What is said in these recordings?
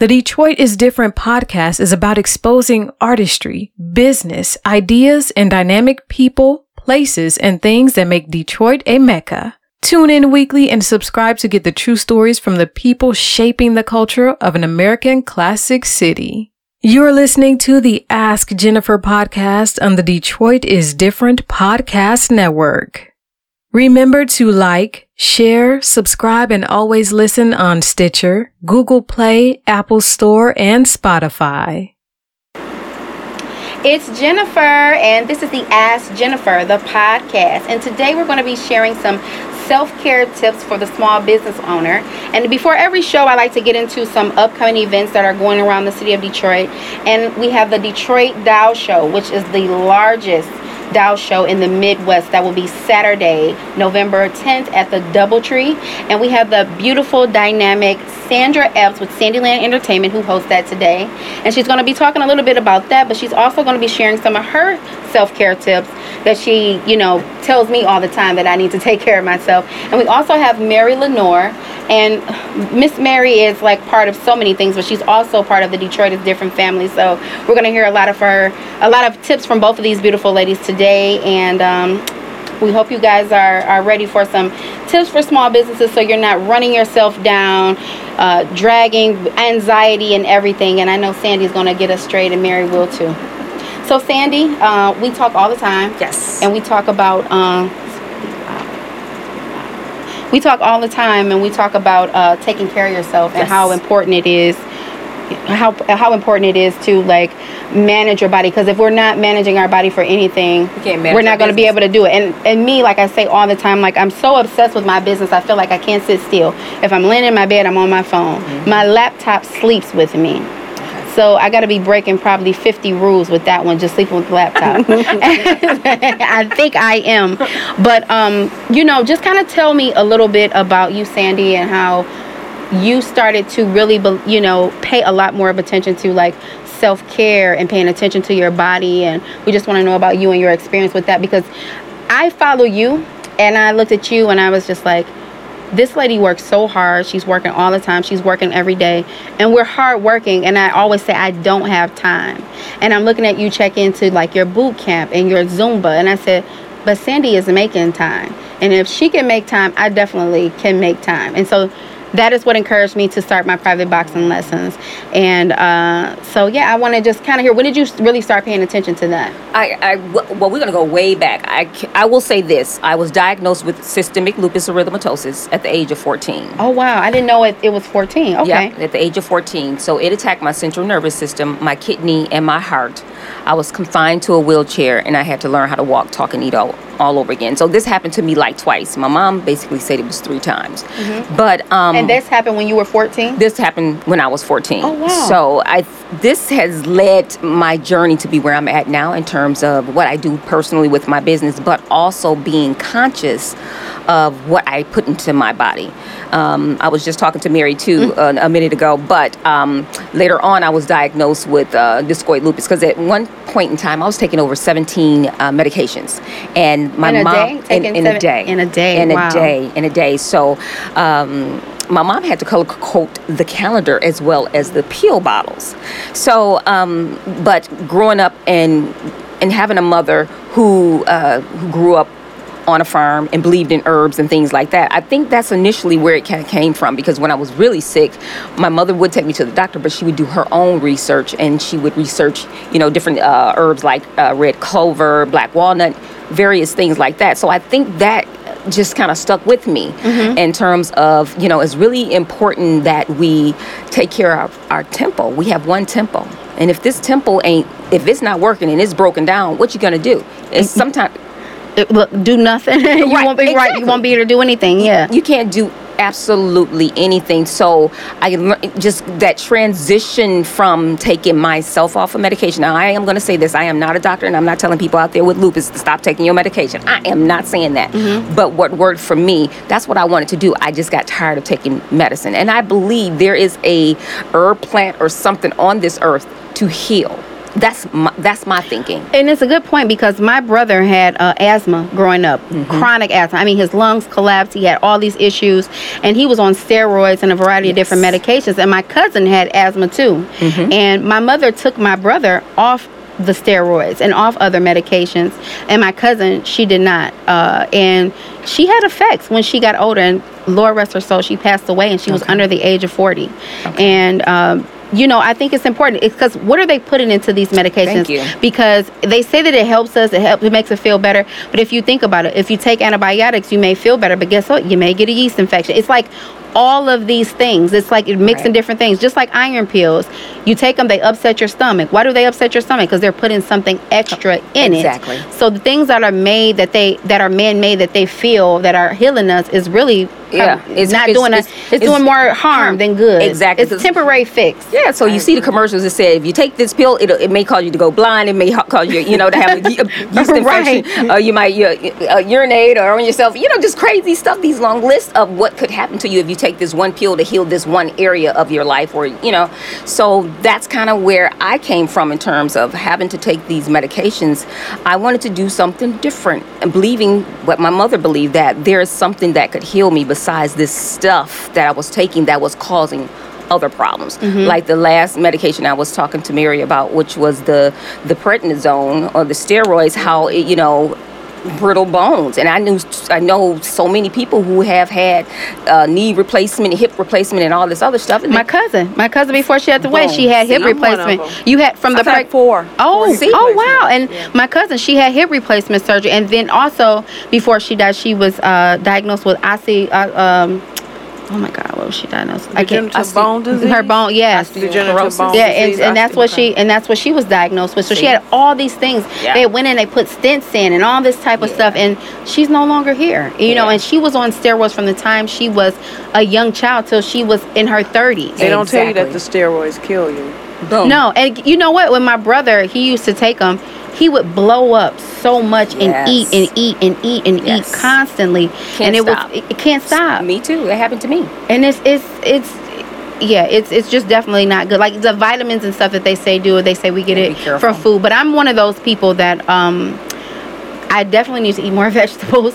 The Detroit is Different podcast is about exposing artistry, business, ideas, and dynamic people, places, and things that make Detroit a mecca. Tune in weekly and subscribe to get the true stories from the people shaping the culture of an American classic city. You're listening to the Ask Jennifer podcast on the Detroit is Different podcast network. Remember to like, share, subscribe, and always listen on Stitcher, Google Play, Apple Store, and Spotify. It's Jennifer, and this is the Ask Jennifer, the podcast. And today we're going to be sharing some self care tips for the small business owner. And before every show, I like to get into some upcoming events that are going around the city of Detroit. And we have the Detroit Dow Show, which is the largest Dow Show in the Midwest. That will be Saturday, November 10th at the Doubletree. And we have the beautiful, dynamic Sandra Epps with Sandyland Entertainment who hosts that today. And she's going to be talking a little bit about that, but she's also going to be sharing some of her self care tips that she, you know, tells me all the time that I need to take care of myself. And we also have Mary Lenore. And Miss Mary is like part of so many things, but she's also part of the Detroit is Different family. So we're going to hear a lot of her, a lot of tips from both of these beautiful ladies today. And um, we hope you guys are, are ready for some tips for small businesses so you're not running yourself down, uh, dragging anxiety and everything. And I know Sandy's going to get us straight, and Mary will too. So, Sandy, uh, we talk all the time. Yes. And we talk about. Uh, we talk all the time, and we talk about uh, taking care of yourself and how important it is. How how important it is to like manage your body because if we're not managing our body for anything, can't we're not going to be able to do it. And and me, like I say all the time, like I'm so obsessed with my business, I feel like I can't sit still. If I'm laying in my bed, I'm on my phone. Mm-hmm. My laptop sleeps with me. So I got to be breaking probably 50 rules with that one, just sleeping with the laptop. I think I am. But, um, you know, just kind of tell me a little bit about you, Sandy, and how you started to really, be, you know, pay a lot more of attention to like self care and paying attention to your body. And we just want to know about you and your experience with that because I follow you and I looked at you and I was just like, this lady works so hard. She's working all the time. She's working every day. And we're hard working. And I always say, I don't have time. And I'm looking at you check into like your boot camp and your Zumba. And I said, but Sandy is making time. And if she can make time, I definitely can make time. And so that is what encouraged me to start my private boxing lessons. And uh, so, yeah, I want to just kind of hear when did you really start paying attention to that? I, I well, we're gonna go way back. I, I will say this: I was diagnosed with systemic lupus erythematosus at the age of 14. Oh, wow. I didn't know it, it was 14. Okay. Yeah, at the age of 14. So it attacked my central nervous system, my kidney, and my heart. I was confined to a wheelchair, and I had to learn how to walk, talk, and eat all, all over again. So this happened to me like twice. My mom basically said it was three times, but um, Mm-hmm. And this happened when you were 14? this happened when I was 14. Oh, wow. So I this has led my journey to be where I'm at now in terms of what I do personally with my business, but also being conscious of what I put into my body. Um, I was just talking to Mary too Mm. uh, a minute ago, but um, later on I was diagnosed with uh, discoid lupus because at one point in time I was taking over 17 uh, medications, and my In a mom day? in, in a day in a day, in wow. a day in a day. So. Um, my mom had to color code the calendar as well as the peel bottles. So, um, but growing up and and having a mother who uh, who grew up on a farm and believed in herbs and things like that. I think that's initially where it kind of came from because when I was really sick, my mother would take me to the doctor, but she would do her own research and she would research, you know, different uh, herbs like uh, red clover, black walnut, various things like that. So I think that just kind of stuck with me mm-hmm. in terms of, you know, it's really important that we take care of our temple. We have one temple. And if this temple ain't, if it's not working and it's broken down, what you gonna do? It's mm-hmm. sometimes It- look, do nothing. you Right, won't be right. You won't be able to do anything. Yeah. you can't do absolutely anything. So I just that transition from taking myself off of medication. Now I am going to say this: I am not a doctor, and I'm not telling people out there with lupus to stop taking your medication. I am not saying that. Mm-hmm. But what worked for me, that's what I wanted to do. I just got tired of taking medicine, and I believe there is a herb plant or something on this earth to heal. That's my, that's my thinking. And it's a good point because my brother had uh, asthma growing up, Mm-hmm. chronic asthma. I mean, his lungs collapsed. He had all these issues, and he was on steroids and a variety of different medications. And my cousin had asthma too. Mm-hmm. And my mother took my brother off the steroids and off other medications, and my cousin she did not. Uh, and she had effects when she got older. And Lord rest her soul, she passed away, and she was under the age of forty. And um, you know, I think it's important because what are they putting into these medications? Thank you. because they say that it helps us, it helps, it makes us feel better. But if you think about it, if you take antibiotics, you may feel better, but guess what? You may get a yeast infection. It's like all of these things. It's like it mixing Right. different things, just like iron pills. You take them, they upset your stomach. Why do they upset your stomach? Because they're putting something extra in Exactly. it. So the things that are made that they that are man made that they feel that are healing us is really Yeah, it's- not it's- doing us. it's- It's, it's doing more harm than good. Exactly, It's 'cause- temporary fix. Yeah, so you see the commercials that say if you take this pill, it it may cause you to go blind. It may cause you, you know, to have a ye- yeast infection. Uh, you might uh, uh, urinate or on yourself. You know, just crazy stuff. These long lists of what could happen to you if you take this one pill to heal this one area of your life, or you know. So that's kind of where I came from in terms of having to take these medications. I wanted to do something different and believing what my mother believed that there is something that could heal me besides this stuff that I was taking that was causing other problems. Mm-hmm. Like the last medication I was talking to Mary about, which was the the prednisone or the steroids, how it, you know brittle bones and i knew i know so many people who have had uh, knee replacement hip replacement and all this other stuff My cousin, my cousin before she had to wait, she had See, hip I'm replacement. You had from the I've preg- four. Oh, Four oh wow! And replacements. my cousin, she had hip replacement surgery, and then also before she died, she was uh, diagnosed with. Uh, um, oh my God, what was she diagnosed? with? I can't. Degenerative bone disease? Her bone, yes. Degenerative bone Yeah, and, and that's what she and that's what she was diagnosed with. So she had all these things. Yeah. They went in, they put stents in, and all this type of Yeah. stuff. And she's no longer here. You know, and she was on steroids from the time she was a young child till she was in her thirties. They don't tell you that the steroids kill you. boom No, and you know what? When my brother he used to take them, he would blow up so much and eat and eat and eat and Yes. eat constantly, Can't and it stop. was it, it can't stop. me too it happened to me And it's it's it's yeah, it's it's just definitely not good. Like the vitamins and stuff that they say do, they say we get Yeah, it from food. But I'm one of those people that um I definitely need to eat more vegetables.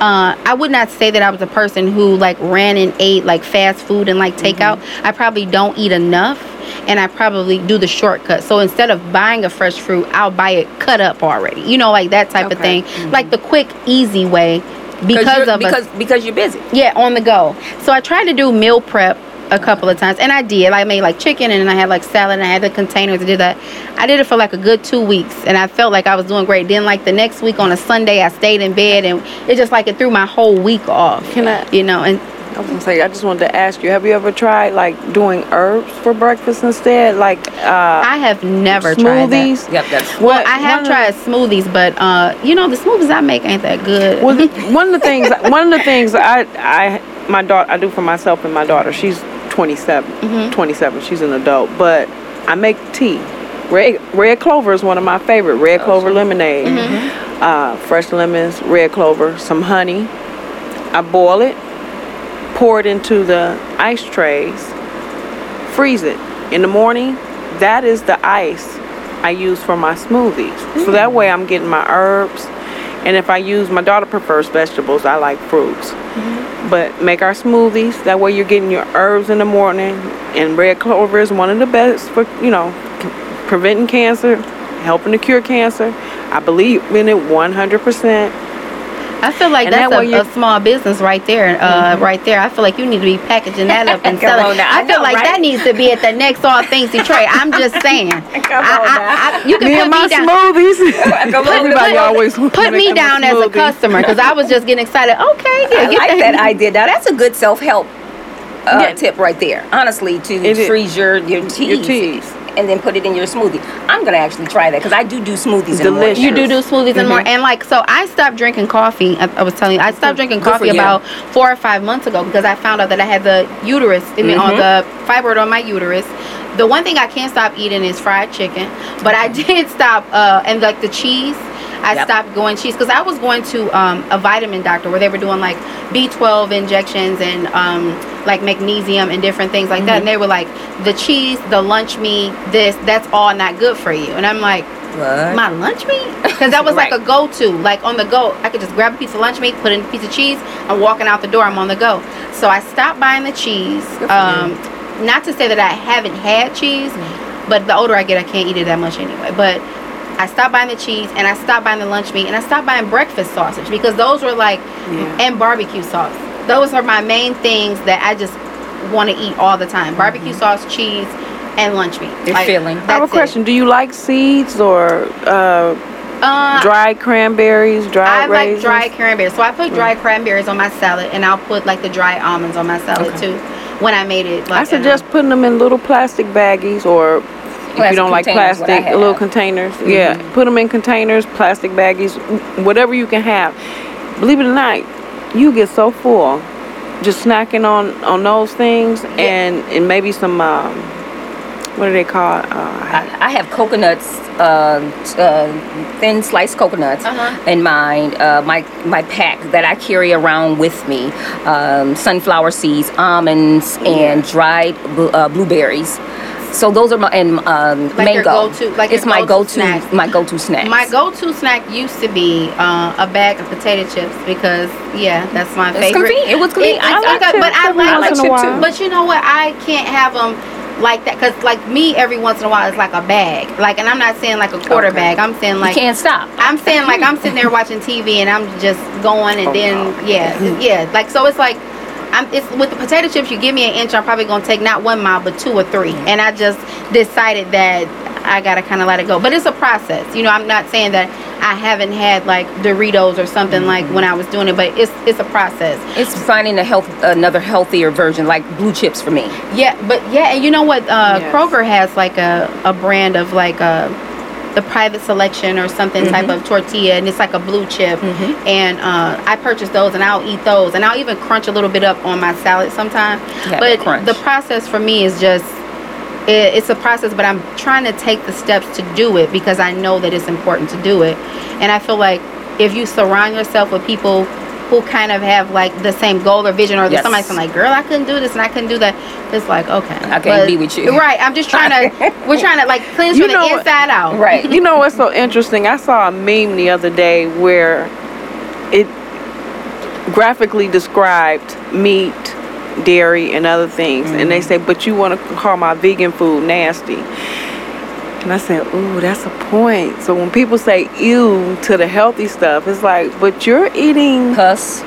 Uh, I would not say that I was a person who like ran and ate like fast food and like takeout. Mm-hmm. I probably don't eat enough, and I probably do the shortcut. So instead of buying a fresh fruit, I'll buy it cut up already. You know, like that type of Okay. thing, like the quick, easy way. Because of a because because you're busy yeah, on the go. So I try to do meal prep a couple of times, and I did. I made like chicken, and then I had like salad, and I had the containers to do that. I did it for like a good two weeks, and I felt like I was doing great. Then like the next week on a Sunday, I stayed in bed, and it just like it threw my whole week off. Can I- You know, and I was gonna say, I just wanted to ask you, have you ever tried like doing herbs for breakfast instead? Like uh I have never tried that. smoothies? yep that's Well, What- I have one of- tried smoothies, but uh, you know the smoothies I make ain't that good. Well, one of the things, one of the things I, I, my daughter, I do for myself and my daughter. She's 27, Mm-hmm. 27. She's an adult, but I make tea. Red, red clover is one of my favorite. Red clover lemonade, Mm-hmm. uh, fresh lemons, red clover, some honey. I boil it, pour it into the ice trays, freeze it. In the morning, that is the ice I use for my smoothies. So that way I'm getting my herbs. And if I use, my daughter prefers vegetables, I like fruits. Mm-hmm. But make our smoothies. That way you're getting your herbs in the morning. And red clover is one of the best for, you know, preventing cancer, helping to cure cancer. I believe in it 100%. I feel like And that's that a, you- a small business right there. Uh, Right there. I feel like you need to be packaging that up and selling. on now, I I feel know, like right? that needs to be at the next All Things Detroit. I'm just saying. Come I- on I- now. I- you can Me put and my me down. smoothies. Come Everybody put- always Put me down as a customer because I was just getting excited. Okay, yeah, I get like that idea. Now that's a good self help uh, Yeah. tip right there. Honestly, to It is. freeze your your teas, teas. And then put it in your smoothie. I'm gonna actually try that because I do do smoothies. in the morning. Delicious. You do do smoothies and more, and like so, I stopped drinking coffee. I, I was telling you, I stopped drinking coffee about four or five months ago because I found out that I had the uterus, I mean, on the fibroid on my uterus. The one thing I can't stop eating is fried chicken, but I did stop, uh, and like the cheese. I Yep. stopped going cheese because I was going to um, a vitamin doctor where they were doing like B12 injections and um, like magnesium and different things like Mm-hmm. that. And they were like, the cheese, the lunch meat, this, that's all not good for you. And I'm like, What? my lunch meat? Because that was like a go-to. Like on the go, I could just grab a piece of lunch meat, put in a piece of cheese. I'm walking out the door. I'm on the go. So I stopped buying the cheese. Um, not to say that I haven't had cheese, Mm-hmm. but the older I get, I can't eat it that much anyway. But I stopped buying the cheese and I stopped buying the lunch meat and I stopped buying breakfast sausage because those were like Yeah. and barbecue sauce. Those are my main things that I just want to eat all the time: barbecue sauce, cheese, and lunch meat. You're feeling. I have a that's it. question. Do you like seeds or uh, Uh, dried cranberries, dried I like raisins? dried cranberries. So I put dried cranberries on my salad, and I'll put like the dried almonds on my salad Okay. too. When I made it, like, I suggest putting them in little plastic baggies or if you don't like containers, what I plastic, little have. containers. Yeah, put them in containers, plastic baggies, whatever you can have. Believe it or not, you get so full just snacking on on those things and and maybe some um, what are they called? Uh, I, I have coconuts, uh, uh, thin sliced coconuts Uh-huh. in my uh, my my pack that I carry around with me. Um, sunflower seeds, almonds, and dried bl- uh, blueberries. So those are my and um, Like your mango. go-to- like it's my go-to go-to my go-to snack. My go-to snack used to be uh, a bag of potato chips because yeah, that's my It's favorite. convenient. It was convenient. It- I it's like chips but I like, once in a chips while. But you know what? I can't have them like that because like me, every once in a while, it's like a bag. Like, and I'm not saying like a quarter Okay. bag. I'm saying you like can't stop. I'm saying like I'm sitting there watching TV and I'm just going and Oh, then wow. yeah, yeah. Like so it's like I'm it's with the potato chips you give me an inch I'm probably gonna take not one mile but two or three. Mm-hmm. And I just decided that I gotta kinda let it go. But it's a process. You know, I'm not saying that I haven't had like Doritos or something mm-hmm. like when I was doing it, but it's it's a process. It's finding a health another healthier version, like blue chips for me. Yeah, but yeah, and you know what? Uh, Yes. Kroger has like a, a brand of like a the private selection or something type of tortilla, and it's like a blue chip. Mhm. And uh, I purchase those, and I'll eat those, and I'll even crunch a little bit up on my salad sometimes. But crunch. the process for me is just. It, it's a process, but I'm trying to take the steps to do it because I know that it's important to do it. And I feel like if you surround yourself with people who kind of have like the same goal or vision, or Yes. somebody saying like, "Girl, I couldn't do this and I couldn't do that," it's like, okay, I can't be with you. Right. I'm just trying to. we're trying to like cleanse You from the know what- inside out. Right. You know what's so interesting? I saw a meme the other day where it graphically described meat, dairy, and other things. And they mm-hmm. say, but you want to call my vegan food nasty. And I said, ooh, that's a point. So when people say ew to the healthy stuff, it's like, but you're eating. Pus.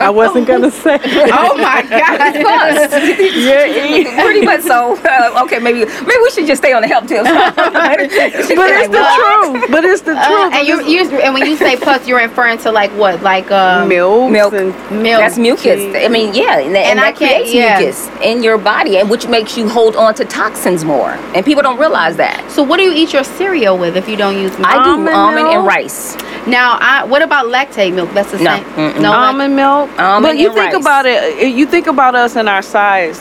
I wasn't going to say. Oh my God. Pus. you're. Pretty much so. Uh, okay, maybe maybe we should just stay on the health tips. But it's the truth. But it's the truth. Uh, and you, you and when you say pus, you're referring to like what? Like um, milk, milk. and milk. That's mucus. I mean, yeah, and, and, And that can't- creates yeah. mucus in your body, and which makes you hold on to toxins more. And people don't realize that. So what do you eat your cereal with if you don't use milk? I do Almond almond and rice. now, I, what about Lactaid milk? That's the No. same. Mm-mm. No, lac- almond milk. Almond but you think rice. about it. You think about us and our size.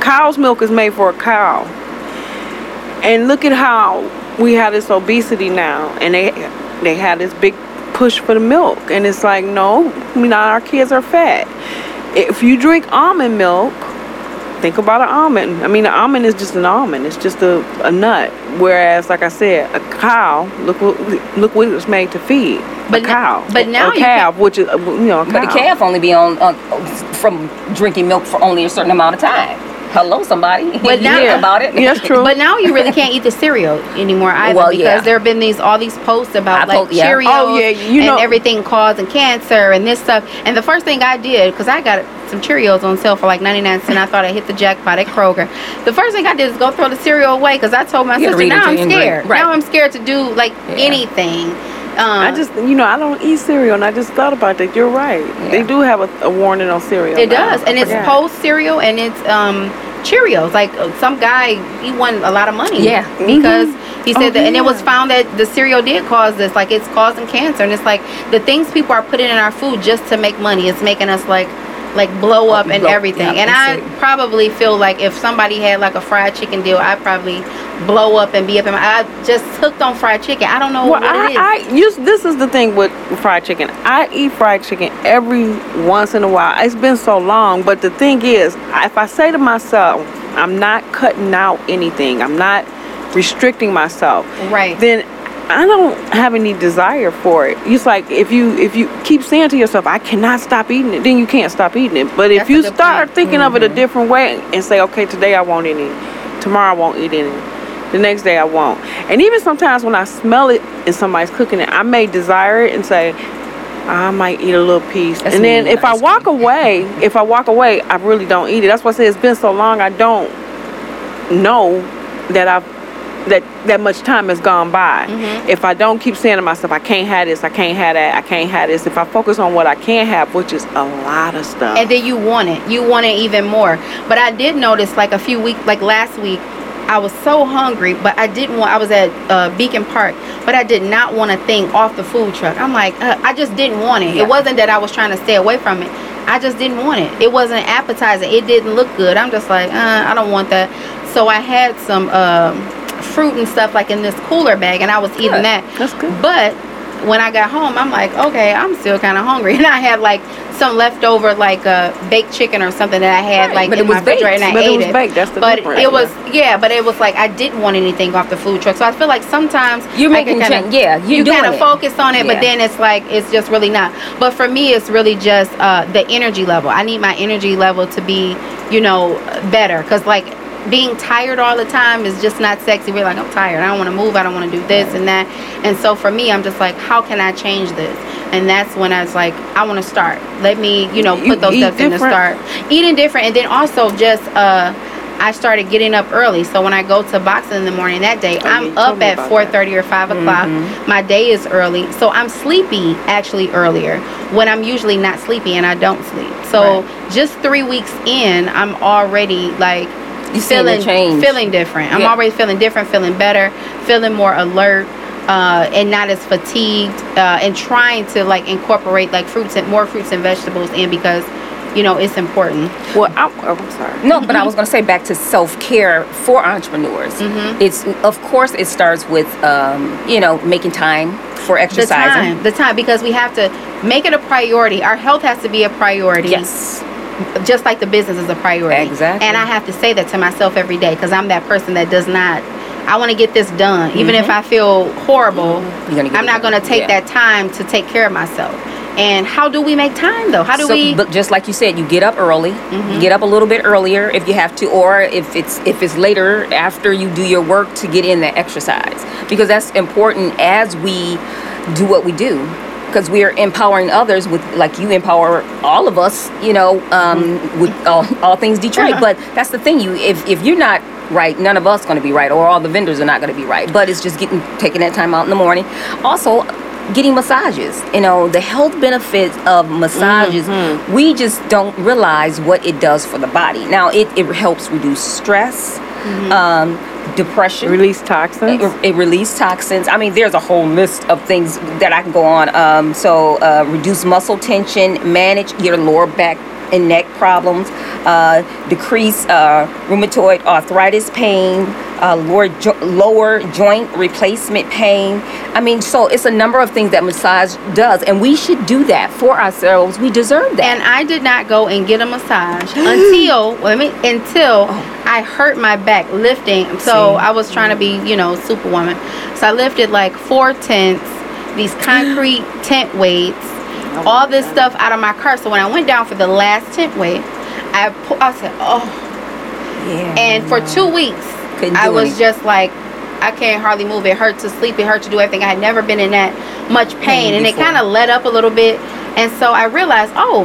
Cow's milk is made for a cow, and look at how we have this obesity now, and they they had this big push for the milk, and it's like no, now our kids are fat. If you drink almond milk, think about an almond. I mean, an almond is just an almond. It's just a, a nut. Whereas, like I said, a cow, look what look what it was made to feed. But a n- cow. but now a you calf, which is you know, a But the calf only be on uh, from drinking milk for only a certain amount of time. Hello, somebody. But you now- hear about it? Yeah, that's true. But now you really can't eat the cereal anymore either Well, because yeah. there have been these all these posts about I like post- yeah. Cheerios Oh, yeah, you know- and everything causing cancer and this stuff. And the first thing I did because I got some Cheerios on sale for like 99 cents, I thought I hit the jackpot at Kroger. The first thing I did is go throw the cereal away because I told my You sister now I'm scared. Right. Now I'm scared to do like Yeah. anything. Um, I just, you know, I don't eat cereal, and I just thought about that. You're right. They do have a, a warning on cereal. It now. does, and it's forgot. post cereal, and it's um Cheerios. Like uh, some guy, he won a lot of money. Yeah. because he said Oh, that, and it was found that the cereal did cause this. Like it's causing cancer, and it's like the things people are putting in our food just to make money. It's making us like like blow up and blow- everything. yeah, and I probably feel like if somebody had like a fried chicken deal, I'd probably blow up and be up in my. I just hooked on fried chicken. I don't know Well, what it is. I, I use this is the thing with fried chicken. I eat fried chicken every once in a while. It's been so long, but the thing is, if I say to myself, I'm not cutting out anything. I'm not restricting myself. Right. Then I don't have any desire for it. It's like if you if you keep saying to yourself, I cannot stop eating it, then you can't stop eating it. But if That's a you start point. thinking of it a mm-hmm. different way and say, okay, today I won't eat any, tomorrow I won't eat any, the next day I won't. And even sometimes when I smell it and somebody's cooking it, I may desire it and say, I might eat a little piece. That's and then if I walk away, if I walk away, I really don't eat it. That's why I say it's been so long. I don't know that I've that that much time has gone by. Mm-hmm. If I don't keep saying to myself, I can't have this, I can't have that, I can't have this. If I focus on what I can have, which is a lot of stuff. and then you want it you want it even more but i did notice like a few weeks like last week i was so hungry but i didn't want i was at uh, beacon park but i did not want a thing off the food truck i'm like uh, i just didn't want it Yeah. it wasn't that i was trying to stay away from it i just didn't want it it wasn't appetizing it didn't look good i'm just like uh, i don't want that so i had some um, fruit and stuff like in this cooler bag and i was eating that That's good. but when I got home, I'm like, okay, I'm still kind of hungry, and I had like some leftover like uh, baked chicken or something that I had Right, like but in it my was baked. refrigerator, and I But it was it. baked, that's the but difference. it was yeah, but it was like I didn't want anything off the food truck, so I feel like sometimes You're making kinda- yeah, you kind of focus on it, Yeah. but then it's like it's just really not. But for me, it's really just uh, the energy level. I need my energy level to be, you know, better because like being tired all the time is just not sexy. We're like, I'm tired. I don't want to move. I don't want to do this and that. And so for me, I'm just like, how can I change this? And that's when I was like, I want to start. Let me, you know, You put those steps in to start. Eating different, and then also just uh, I started getting up early. So when I go to boxing in the morning that day, Oh, I'm up at about 4:30 or 5 o'clock. My day is early, so I'm sleepy actually earlier when I'm usually not sleepy and I don't sleep. So just three weeks in, I'm already like You feeling change. feeling different. I'm Yeah. already feeling different, feeling better, feeling more alert. Uh, and not as fatigued uh, and trying to like incorporate like fruits and more fruits and vegetables in because you know it's important well, I'm, oh, I'm sorry. No, but I was going to say back to self care for entrepreneurs. Mm-hmm. It's of course it starts with um, you know making time for exercising the time the time because we have to make it a priority our health has to be a priority Yes, just like the business is a priority. Exactly. And I have to say that to myself every day because I'm that person that does not. I want to get this done, even if I feel horrible. Mm-hmm. I'm not going to take Yeah. that time to take care of myself. And how do we make time though? How do so, we? But just like you said, you get up early. You get up a little bit earlier if you have to, or if it's if it's later after you do your work to get in the exercise because that's important as we do what we do. Because we are empowering others with, like you empower all of us, you know, um, with all, all things Detroit. Uh-huh. But that's the thing, you if if you're not right, none of us going to be right, or all the vendors are not going to be right. But it's just getting taking that time out in the morning. Also, getting massages. You know, the health benefits of massages, Mm-hmm. we just don't realize what it does for the body. Now, it, it helps reduce stress, Mm-hmm. um, depression. Release toxins. It, it release toxins. I mean, there's a whole list of things that I can go on. Um, so, uh, reduce muscle tension, manage your lower back and neck problems, uh, decrease uh, rheumatoid arthritis pain, uh, lower jo- lower joint replacement pain. I mean, so it's a number of things that massage does, and we should do that for ourselves. We deserve that. and I did not go and get a massage until let me until Oh. I hurt my back lifting. So I was trying to be, you know, superwoman. So I lifted like four tents, these concrete tent weights, all this stuff out of my car. So when I went down for the last tent weight, I pu- I said, oh. yeah. And for two weeks, I was anything. just like, I can't hardly move. It hurt to sleep. It hurt to do everything. I had never been in that much pain, Pain and it kind of let up a little bit. And so I realized, oh,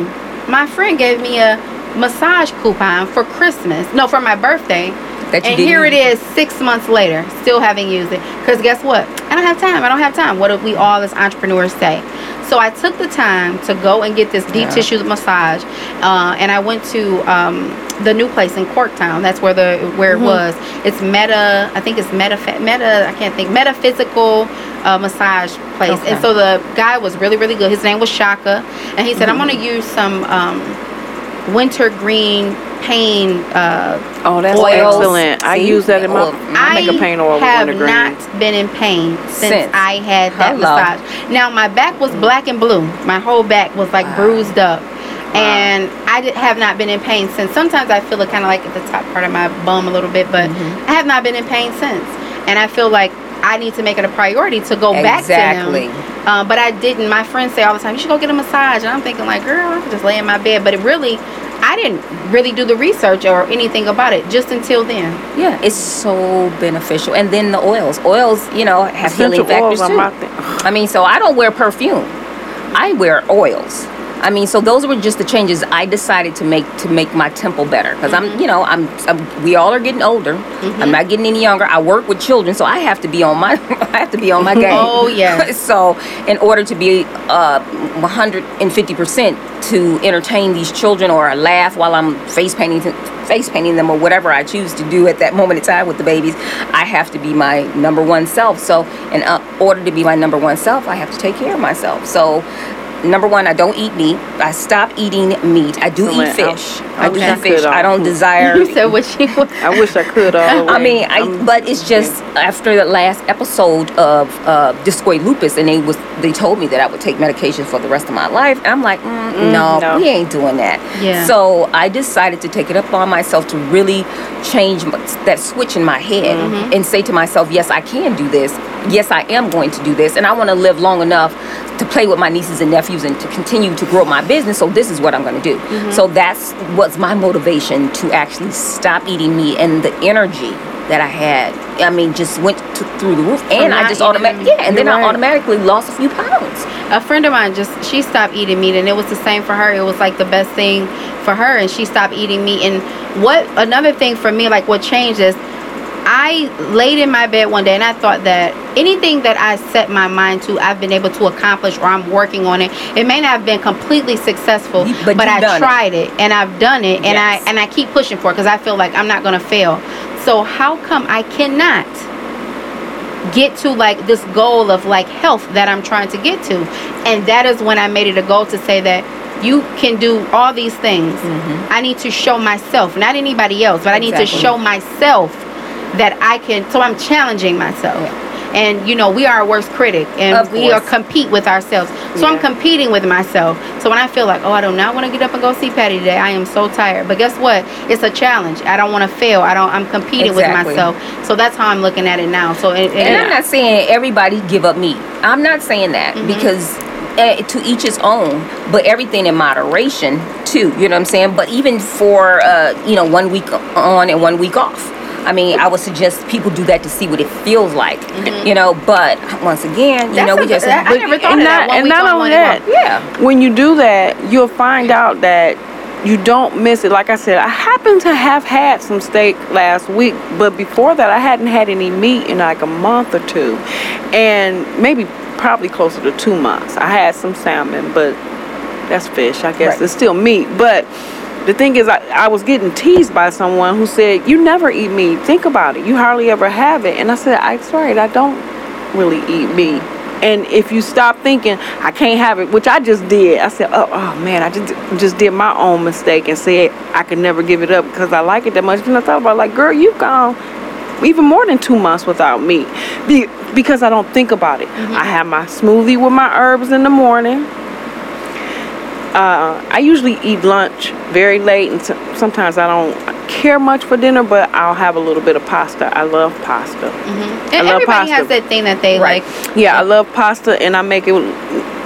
my friend gave me a massage coupon for Christmas. No, for my birthday. That you and here it is, six months later, still haven't used it. Because guess what? I don't have time. I don't have time. What do we all as entrepreneurs say? So I took the time to go and get this deep Yeah. tissue massage, uh, and I went to um, the new place in Corktown. That's where the where Mm-hmm. it was. It's Meta. I think it's Meta. Meta. I can't think. Metaphysical uh, massage place. Okay. And so the guy was really really good. His name was Shaka, and he said, "I'm Mm-hmm. going to use some." Um, wintergreen pain uh, Oh, that's Oils. excellent. I See? use that in my. Oil. I make a pain oil. I have wintergreen. not been in pain since, Since. I had that Hello. massage. Now my back was black and blue. My whole back was like bruised up. And I did, have not been in pain since. Sometimes I feel it kind of like at the top part of my bum a little bit, but Mm-hmm. I have not been in pain since. And I feel like I need to make it a priority to go Exactly. back to them. Uh, but I didn't. My friends say all the time, you should go get a massage. And I'm thinking, like, girl, I can just lay in my bed. But it really, I didn't really do the research or anything about it just until then. Yeah, it's so beneficial. And then the oils. Oils, you know, have Essential healing factors oils are too. my thing. I mean, so I don't wear perfume. I wear oils. I mean, so those were just the changes I decided to make to make my temple better because Mm-hmm. I'm, you know, I'm, I'm. We all are getting older. I'm not getting any younger. I work with children, so I have to be on my. I have to be on my game. Oh, yeah. so in order to be uh, 150 percent to entertain these children or laugh while I'm face painting face painting them or whatever I choose to do at that moment in time with the babies, I have to be my number one self. So in uh, order to be my number one self, I have to take care of myself. So number one, I don't eat meat. I stop eating meat. I do eat fish. I I do wish I eat fish. could, I uh, don't desire. You said what you I wish I could all the way. I mean, I I'm- but it's just after the last episode of uh, discoid lupus, and they was they told me that I would take medication for the rest of my life, and I'm like, mm, no, no. we ain't doing that. Yeah. So I decided to take it up on myself to really change m- that switch in my head Mm-hmm. and say to myself, yes, I can do this. Yes, I am going to do this, and I want to live long enough to play with my nieces and nephews and to continue to grow my business. So this is what I'm going to do. Mm-hmm. So that's what's my motivation to actually stop eating meat and the energy that I had. I mean, just went to, through the roof, and I just automatically yeah, and then You're I automatically lost a few pounds. a friend of mine just she stopped eating meat and it was the same for her it was like the best thing for her and she stopped eating meat and what another thing for me like what changed is I laid in my bed one day and I thought that anything that I set my mind to, I've been able to accomplish or I'm working on it. It may not have been completely successful, but, but I done it. tried it. and I've done it and Yes. I and I keep pushing for it because I feel like I'm not gonna fail. So how come I cannot get to like this goal of like health that I'm trying to get to. And that is when I made it a goal to say that you can do all these things. Mm-hmm. I need to show myself, not anybody else, but I need to show myself that I can. So I'm challenging myself. And you know, we are our worst critic and we are compete with ourselves. So I'm competing with myself. So when I feel like, oh, I do not want to get up and go see Patty today, I am so tired. But guess what? It's a challenge. I don't want to fail. I don't I'm competing Exactly. with myself. So that's how I'm looking at it now. So it, it- And I'm not saying everybody give up meat. I'm not saying that Mm-hmm. because eh, to each his own, but everything in moderation too. You know what I'm saying? But even for uh, you know one week on and one week off. I mean, I would suggest people do that to see what it feels like. You know, but once again, you Mm-hmm. That's know, we just that- I never thought and of that. not, and not only that, week yeah. when you do that, you'll find out that you don't miss it. Like I said, I happen to have had some steak last week, but before that, I hadn't had any meat in like a month or two, and maybe probably closer to two months. I had some salmon, but that's fish. I guess Right. it's still meat, but. The thing is, I, I was getting teased by someone who said, You never eat meat. Think about it. You hardly ever have it. And I said, I'm sorry, I don't really eat meat. And if you stop thinking I can't have it, which I just did, I said, "Oh, oh man, I just just did my own mistake and said I could never give it up because I like it that much." And I thought about like, girl, you've gone even more than two months without meat Be- because I don't think about it. Mm-hmm. I have my smoothie with my herbs in the morning. Uh, I usually eat lunch very late, and sometimes I don't care much for dinner, but I'll have a little bit of pasta. I love pasta. And I love everybody pasta. has that thing that they Right. like. Yeah, I love pasta, and I make it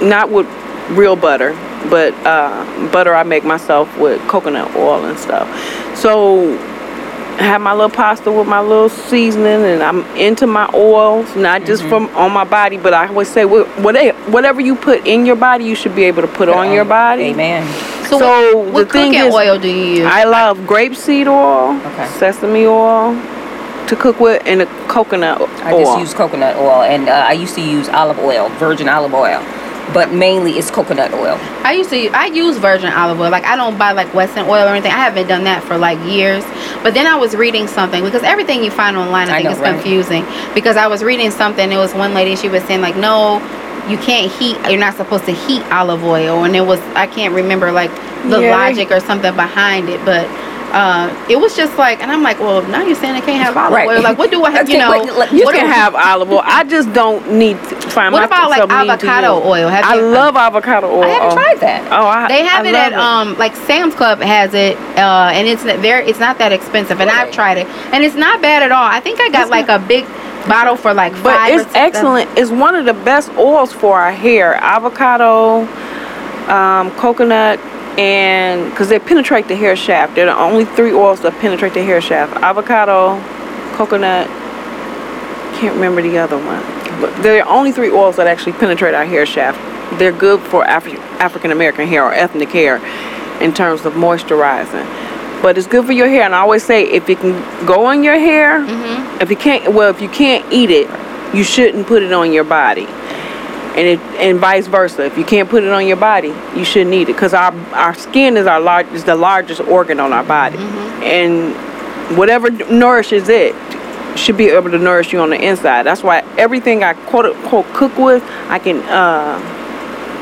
not with real butter, but uh, butter I make myself with coconut oil and stuff. So I have my little pasta with my little seasoning, and I'm into my oils, not just from on my body, but I always say whatever whatever you put in your body, you should be able to put on your body. Amen. So, So, what, the what thing cooking is- oil do you use? I love grapeseed oil, Okay. sesame oil to cook with, and a coconut I just use coconut oil, and uh, I used to use olive oil, virgin olive oil, but mainly it's coconut oil. I used to I use virgin olive oil. Like I don't buy like Western oil or anything. I haven't done that for like years. But then I was reading something because everything you find online I, I think know, is right? confusing. Because I was reading something, it was one lady she was saying like no, you can't heat you're not supposed to heat olive oil and it was I can't remember like the Yeah. logic or something behind it, but. Uh, it was just like, and I'm like, well, now you're saying I can't have olive Right. oil. Like, what do I have? You know, wait, You what can do- have olive oil. I just don't need to find What about, like, myself needing to avocado oil? Have I you- love avocado oil. I haven't tried that. Oh, I They have I it at um like Sam's Club has it, uh, and it's not very it's not that expensive, and I've tried it, and it's not bad at all. I think I got like a big bottle for like But five. or it's excellent. It's one of the best oils for our hair. Avocado, um, coconut, and because they penetrate the hair shaft. They're the only three oils that penetrate the hair shaft. Avocado, coconut. Can't remember the other one. But they're the only three oils that actually penetrate our hair shaft. They're good for Afri- African American hair or ethnic hair in terms of moisturizing. But it's good for your hair, and I always say if it can go on your hair, Mm-hmm. if you can't, well, if you can't eat it, you shouldn't put it on your body, and it and vice versa. If you can't put it on your body, you shouldn't eat it because our our skin is our large is the largest organ on our body, Mm-hmm. and whatever nourishes it should be able to nourish you on the inside. That's why everything I quote unquote cook with, I can uh,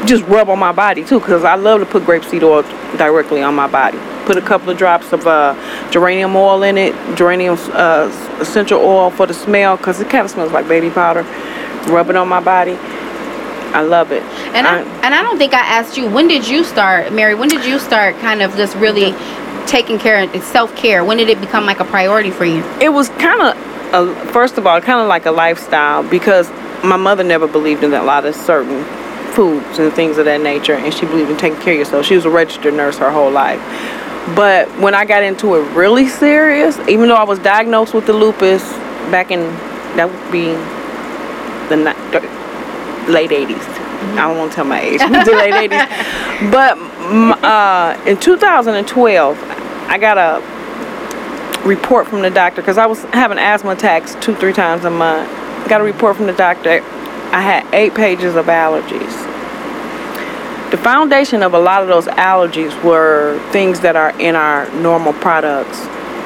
just rub on my body too, because I love to put grapeseed oil directly on my body. Put a couple of drops of uh, geranium oil in it, geranium uh, essential oil for the smell, because it kind of smells like baby powder. Rub it on my body. I love it. And I, and I don't think I asked you when did you start, Mary? When did you start kind of just really taking care of self care? When did it become like a priority for you? it was kind of a, first of all kind of like a lifestyle because my mother never believed in a lot of certain foods and things of that nature and she believed in taking care of yourself she was a registered nurse her whole life but when i got into it really serious even though i was diagnosed with the lupus back in that would be the late 80s i don't want to tell my age the late 80s but uh, in 2012 i got a report from the doctor because I was having asthma attacks two, three times a month. Got a report from the doctor. I had eight pages of allergies. The foundation of a lot of those allergies were things that are in our normal products.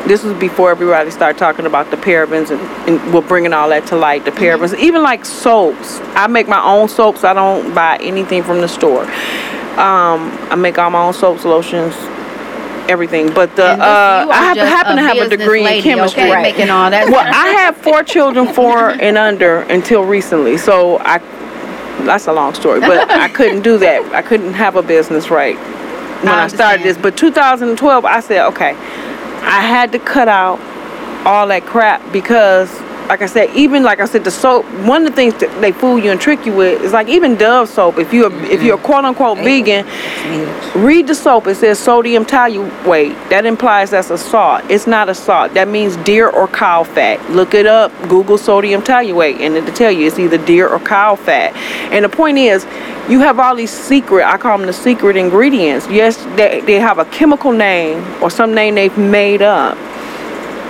This was before everybody started talking about the parabens and, and we're bringing all that to light. The parabens, even like soaps. I make my own soaps. I don't buy anything from the store. Um, I make all my own soaps, lotions, everything. But the uh, I happen, happen to have a degree lady, in chemistry. Okay, making all that. Well, I had four children, four and under, until recently. So I, that's a long story, but I couldn't do that. I couldn't have a business right when I I, started this. But 2012, I said, okay, I had to cut out all that crap because, like I said, even like I said, the soap. One of the things that they fool you and trick you with is like even Dove soap. If you're if you're mm-hmm. quote unquote vegan, Read the soap. It says sodium tallowate. That implies that's a salt. It's not a salt. That means deer or cow fat. Look it up. Google sodium tallowate, and it'll tell you it's either deer or cow fat. And the point is, you have all these secret. I call them the secret ingredients. Yes, they they have a chemical name or some name they've made up.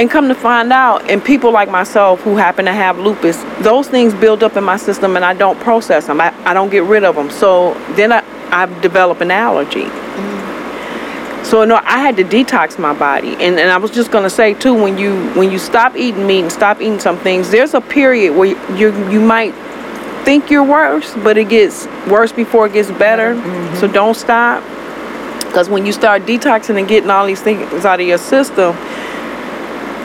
And come to find out, and people like myself who happen to have lupus, those things build up in my system and I don't process them. I, I don't get rid of them. So then I, I develop an allergy. Mm-hmm. So no, I had to detox my body, and and I was just gonna say too, when you when you stop eating meat and stop eating some things, there's a period where you you, you might think you're worse, but it gets worse before it gets better. Mm-hmm. So don't stop, because when you start detoxing and getting all these things out of your system,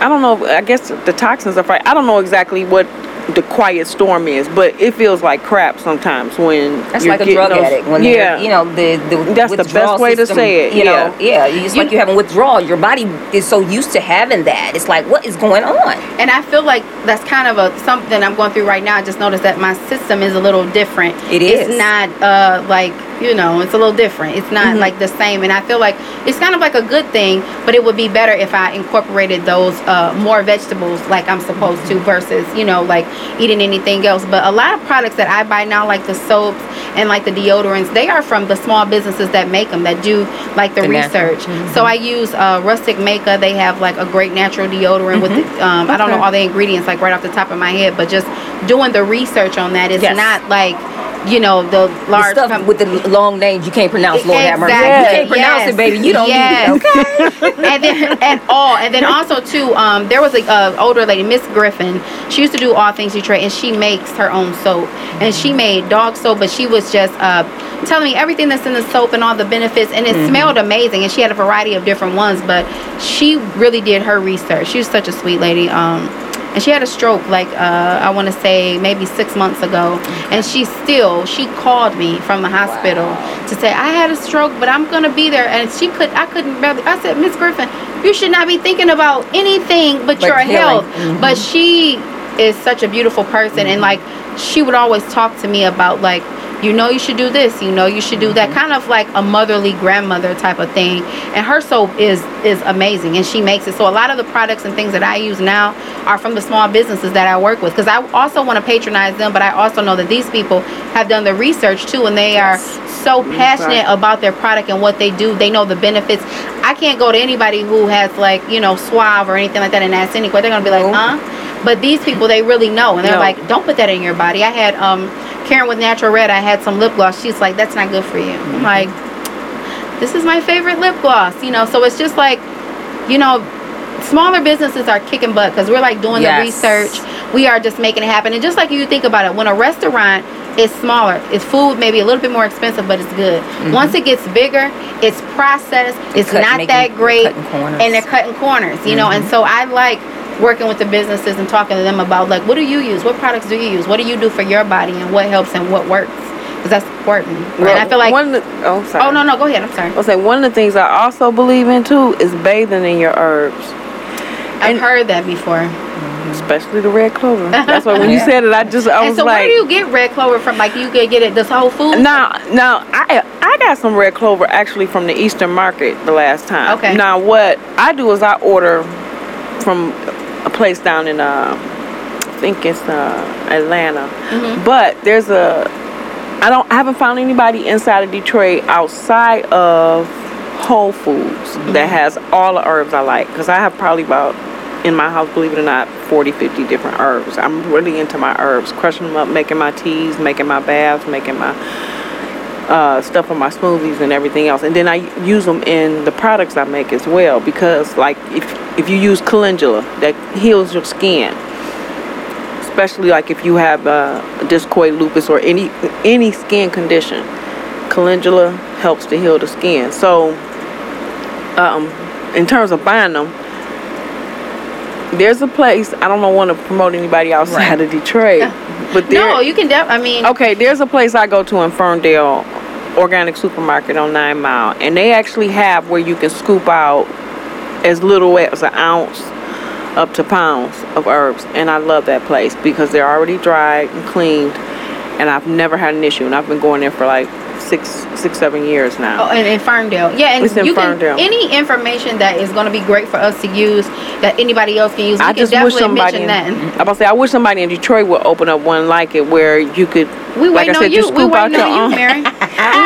I don't know. I guess the toxins are right. I don't know exactly what the quiet storm is, but it feels like crap sometimes when That's you're like a getting drug those- addict when yeah, you know, the, the That's the best withdrawal way to say it, You know, yeah. yeah, it's You- like you're having withdrawal. Your body is so used to having that. It's like, what is going on? And I feel like that's kind of a something I'm going through right now. I just noticed that my system is a little different. It It's not uh like you know, it's a little different. It's not Mm-hmm. like the same. And I feel like it's kind of like a good thing, but it would be better if I incorporated those uh more vegetables like I'm supposed to versus, you know, like eating anything else. But a lot of products that I buy now, like the soaps and like the deodorants, they are from the small businesses that make them, that do like the, The research. So I use uh, Rustic Makeup. They have like a great natural deodorant with, the, um, I don't know all the ingredients like right off the top of my head, but just doing the research on that, it's Yes. not like you know the The large stuff com- with the long names you can't pronounce, Lord. Exactly. You can't pronounce Yes. it, baby. You don't Yes. need it, okay? and then and all and then also too um there was a uh, older lady miss griffin she used to do all things detroit and she makes her own soap and she made dog soap but she was just uh telling me everything that's in the soap and all the benefits and it Mm-hmm. smelled amazing and she had a variety of different ones but she really did her research she was such a sweet lady um and she had a stroke like uh, i want to say maybe six months ago. And she still she called me from the hospital to say i had a stroke but i'm gonna be there. And she could i couldn't barely i said miss griffin you should not be thinking about anything but, But your healing. health. Mhm. but she is such a beautiful person. And like she would always talk to me about like you know you should do this you know you should do that kind of like a motherly grandmother type of thing. And her soap is is amazing and she makes it. So a lot of the products and things that i use now are from the small businesses that i work with because i also want to patronize them but i also know that these people have done the research too and they are so passionate about their product and what they do. They know the benefits. I can't go to anybody who has like you know suave or anything like that and ask any question they're gonna be like huh but these people they really know and they're No. like don't put that in your body. I had um karen with natural red i had some lip gloss. She's like that's not good for you. I'm like this is my favorite lip gloss you know? So it's just like you know smaller businesses are kicking butt because we're like doing Yes. the research. We are just making it happen. And just like you think about it when a restaurant is smaller it's food maybe a little bit more expensive but it's good. Once it gets bigger it's processed it's cut- not making- that great and they're cutting corners you know? And so i like working with the businesses and talking to them about like what do you use? What products do you use? What do you do for your body and what helps and what works? Because that's important and i feel like one of the, oh sorry. Oh no no go ahead. I'm sorry. I'll say one of the things I also believe in too is bathing in your herbs, i've and- heard that before. Especially the red clover. That's why when you said it, I just I and was so like, where do you get red clover from? Like you could get it this whole food Now, now I I got some red clover actually from the Eastern Market the last time. Okay. Now what I do is I order from a place down in uh, I think it's uh, Atlanta, Mm-hmm. but there's a I don't I haven't found anybody inside of Detroit outside of Whole Foods Mm-hmm. that has all the herbs I like because I have probably about in my house, believe it or not, 40, 50 different herbs. I'm really into my herbs, crushing them up, making my teas, making my baths, making my uh, stuff for my smoothies and everything else. And then I use them in the products I make as well because, like, if if you use calendula, that heals your skin. Especially like if you have uh, discoid lupus or any any skin condition, calendula helps to heal the skin. So, um, in terms of buying them, there's a place I don't want to promote anybody outside of Detroit, but there, no you can def- i mean Okay, there's a place I go to in Ferndale, organic supermarket on Nine Mile, and they actually have where you can scoop out as little as an ounce up to pounds of herbs, and I love that place because they're already dried and cleaned, and I've never had an issue, and I've been going there for like six, six, seven years now. Oh, and in Ferndale. Yeah, and It's in you Ferndale. can any information that is going to be great for us to use that anybody else can use. We I can just wish somebody. mention In, that. I'm about to say I wish somebody in Detroit would open up one like it where you could. We like waiting I said, on you. We waiting on you, own- Mary. we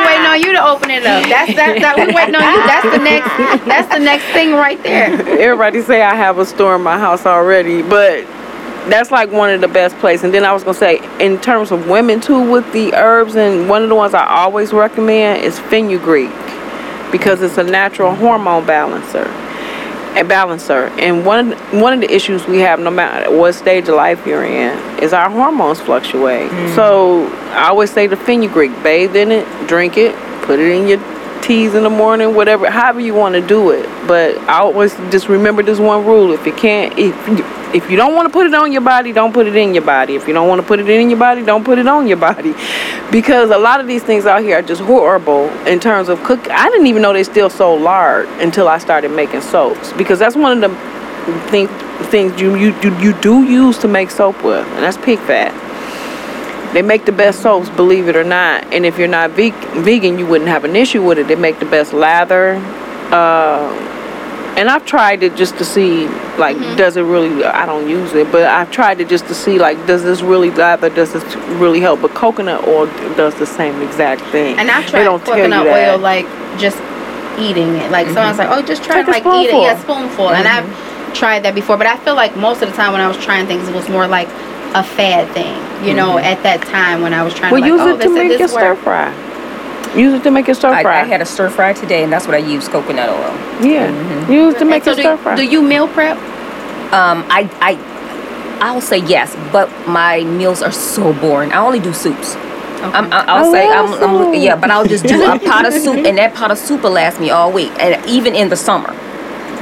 waiting on you to open it up. That's that. that we waiting on you. That's the next. That's the next thing right there. Everybody say I have a store in my house already, but that's like one of the best places. And then I was gonna say, in terms of women too, with the herbs, and one of the ones I always recommend is fenugreek because it's a natural hormone balancer. A balancer, and one of the, one of the issues we have, no matter what stage of life you're in, is our hormones fluctuate. Mm. So I always say the fenugreek, bathe in it, drink it, put it in your teas in the morning, whatever, however you want to do it. But I always just remember this one rule: if you can't, if you, if you don't want to put it on your body, don't put it in your body. If you don't want to put it in your body, don't put it on your body, because a lot of these things out here are just horrible in terms of cook. I didn't even know they still sold lard until I started making soaps, because that's one of the thing, things you, you you you do use to make soap with, and that's pig fat. They make the best soaps, believe it or not. And if you're not ve- vegan, you wouldn't have an issue with it. They make the best lather. Uh, and I've tried it just to see, like, mm-hmm. does it really? I don't use it, but I've tried it just to see, like, does this really lather? Does this really help? But coconut oil does the same exact thing. And I've tried don't coconut oil like just eating it. Like someone's mm-hmm. like, oh, just try a like eat it. Yeah, spoonful. spoonful. And I've mm-hmm. tried that before, but I feel like most of the time when I was trying things, it was more like a fad thing, you know, at that time when I was trying Well, to use like, oh, it this to and make your stir work. fry. Use it to make your stir fry. I had a stir fry today, and that's what I use coconut oil. yeah. Use to And make so your do, stir fry. do you meal prep? Um, I, I, I'll say yes, but my meals are so boring. I only do soups. I'm, I'll say I'm, I'm, yeah, but I'll just do a pot of soup, and that pot of soup will last me all week, and even in the summer.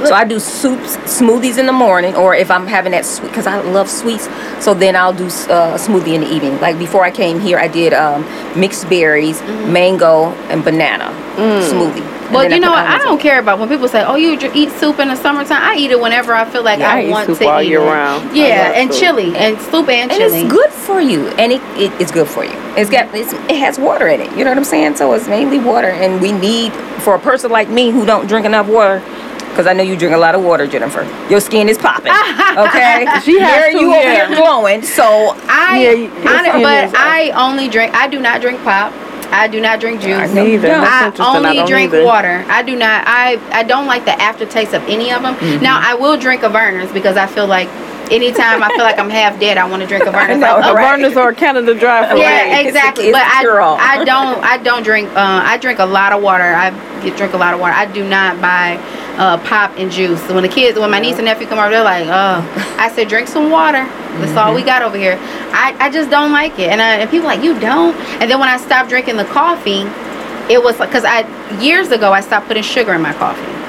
So I do soups, smoothies in the morning, or if I'm having that sweet, because I love sweets. So then I'll do uh, a smoothie in the evening. Like before I came here, I did um, mixed berries, mango, and banana smoothie. And Well, you know what? I don't in. care about when people say, "Oh, you eat soup in the summertime." I eat it whenever I feel like Yeah, I, I eat want soup to all eat year it. round. Yeah, and soup. chili and soup and chili. And chili. it's good for you, and it, it it's good for you. It's got it's, it has water in it. You know what I'm saying? So it's mainly water, and we need for a person like me who don't drink enough water. Because I know you drink a lot of water, Jennifer. Your skin is popping. Okay, She has you over here glowing. So I, Yeah, but uh, I only drink. I do not drink pop. I do not drink juice. I Neither. That's I interesting. I only don't drink either. water. I do not. I I don't like the aftertaste of any of them. Mm-hmm. Now I will drink a Vernors because I feel like anytime I feel like I'm half dead, I want to drink a Vernors. know, like, A oh, right. Vernors or a Canada Dry for Yeah, Right. Exactly. it's but I, cure-all. I don't I don't drink uh, I drink a lot of water. I get- drink a lot of water. I do not buy uh, pop and juice. So when the kids, when my niece and nephew come over, they're like, oh, I said drink some water. That's all Mm-hmm. we got over here. I, I just don't like it. And, I, and people are like you don't. And then when I stopped drinking the coffee, it was like because I years ago I stopped putting sugar in my coffee.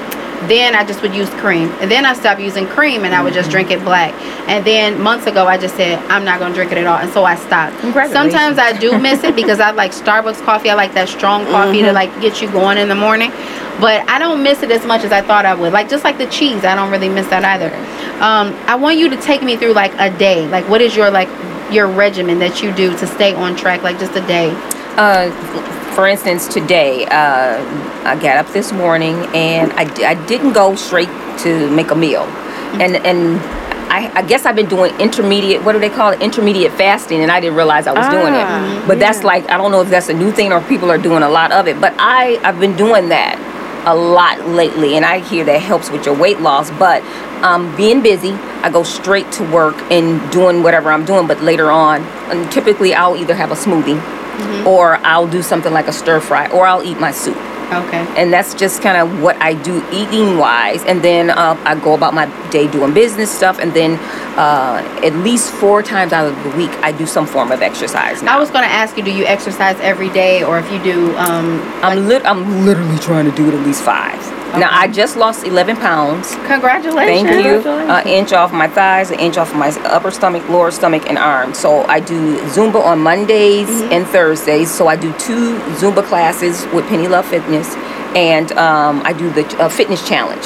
Then I just would use cream. And then I stopped using cream and I would just Mm-hmm. drink it black. And then months ago I just said, I'm not gonna drink it at all. And so I stopped. Congratulations. Sometimes I do miss it because I like Starbucks coffee. I like that strong coffee Mm-hmm. to like get you going in the morning. But I don't miss it as much as I thought I would. Like just like the cheese, I don't really miss that either. Um, I want you to take me through like a day. Like what is your like your regimen that you do to stay on track? Like just a day. Uh, for instance, today uh, I got up this morning and I, I didn't go straight to make a meal, and and I, I guess I've been doing intermediate. What do they call it? Intermediate fasting, and I didn't realize I was doing Ah, it. But that's like I don't know if that's a new thing or people are doing a lot of it. But I I've been doing that a lot lately, and I hear that helps with your weight loss. But um, being busy, I go straight to work and doing whatever I'm doing. But later on, and typically I'll either have a smoothie, or I'll do something like a stir fry, or I'll eat my soup. Okay. And that's just kind of what I do eating wise. And then uh, I go about my day doing business stuff. And then uh, at least four times out of the week, I do some form of exercise. Now. I was gonna ask you, do you exercise every day, or if you do, um, I'm lit. I'm literally trying to do it at least five. Now I just lost 11 pounds. congratulations. Thank you. An inch off my thighs, an inch off my upper stomach, lower stomach, and arms. So I do Zumba on Mondays Mm-hmm. and Thursdays. So I do two Zumba classes with Penny Love Fitness, and um, I do the uh, fitness challenge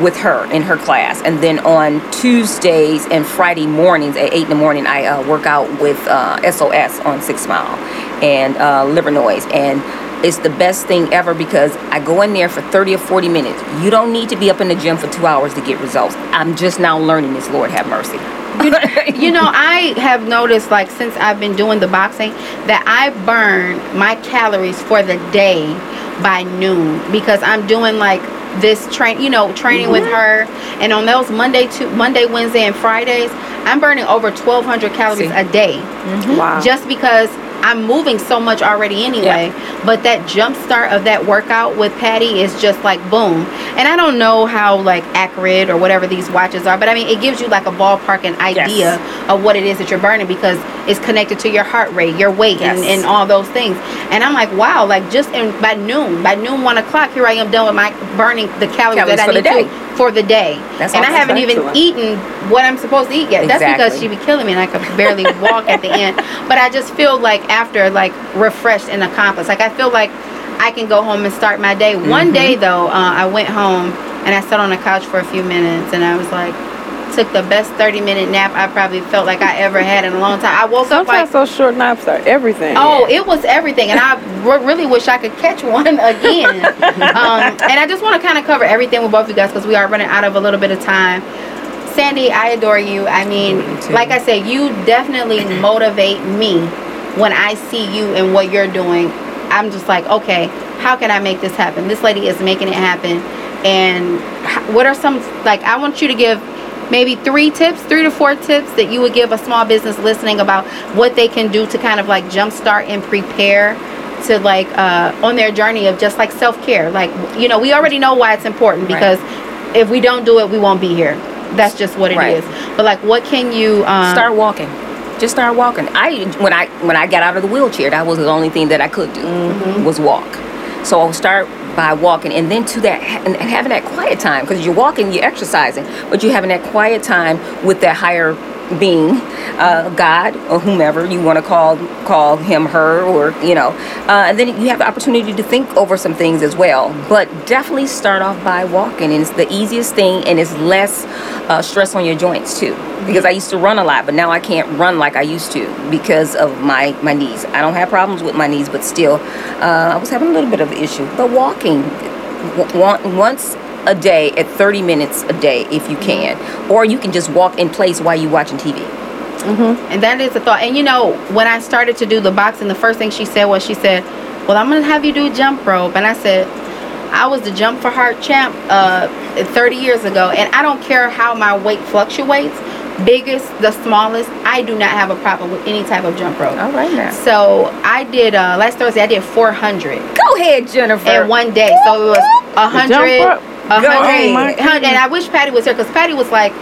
with her in her class. And then on Tuesdays and Friday mornings at eight in the morning, I uh, work out with uh, SOS on Six Mile and uh, Livernois and. It's the best thing ever because I go in there for 30 or 40 minutes. You don't need to be up in the gym for two hours to get results. I'm just now learning this. Lord have mercy. you know, I have noticed, like, since I've been doing the boxing, that I burn my calories for the day by noon because I'm doing like this train, you know, training with mm-hmm. her, and on those Monday to Monday, Wednesday, and Fridays, I'm burning over 1,200 calories See? a day mm-hmm. Wow. just because I'm moving so much already anyway. But that jump start of that workout with Patty is just like boom. And I don't know how like accurate or whatever these watches are, but I mean it gives you like a ballpark and idea of what it is that you're burning because it's connected to your heart rate, your weight, and, Yes. and all those things. And I'm like, wow, like just in by noon, by noon one o'clock, here I am done with my burning the calories, Calories that I need to for the day. That's and I haven't even eaten what I'm supposed to eat yet. That's because Exactly. she be killing me and I could barely walk at the end. But I just feel like after like refreshed and accomplished. Like I feel like I can go home and start my day. Mm-hmm. One day though, uh, I went home and I sat on the couch for a few minutes and I was like took the best 30 minute nap I probably felt like I ever had in a long time. I woke up like Sometimes those short naps are everything. Oh, it was everything, and I re- really wish I could catch one again. um, and I just want to kind of cover everything with both of you guys because we are running out of a little bit of time. Sandy, I adore you. I mean, You too. like I said, you definitely motivate me when I see you and what you're doing. I'm just like, okay, how can I make this happen? This lady is making it happen. And what are some like? I want you to give maybe three tips, three to four tips that you would give a small business listening about what they can do to kind of like jumpstart and prepare to like uh, on their journey of just like self care. Like you know, we already know why it's important Right. because if we don't do it, we won't be here. That's just what it is. Right. But like, what can you um, start walking just start walking i when i when i got out of the wheelchair that was the only thing that i could do Mm-hmm. was walk so i'll start by walking and then to that and having that quiet time because you're walking you're exercising but you're having that quiet time with that higher being uh, god or whomever you want to call call him her or you know uh, and then you have the opportunity to think over some things as well but definitely start off by walking and it's the easiest thing and it's less uh, stress on your joints too because I used to run a lot, but now I can't run like I used to because of my my knees. I don't have problems with my knees, but still, uh, I was having a little bit of an issue. But walking once a day at 30 minutes a day if you can, or you can just walk in place while you're watching TV. And that is a thought. And you know, when I started to do the boxing, the first thing she said was, she said, "Well, I'm gonna have you do jump rope." And I said, "I was the jump for heart champ uh, 30 years ago, and I don't care how my weight fluctuates, biggest, the smallest. I do not have a problem with any type of jump rope." All right now. So I did uh, last Thursday. I did 400 Go ahead, Jennifer. in one day. So it was a hundred, rope? A hundred, ahead. hun- and I wish Patty was here because Patty was like,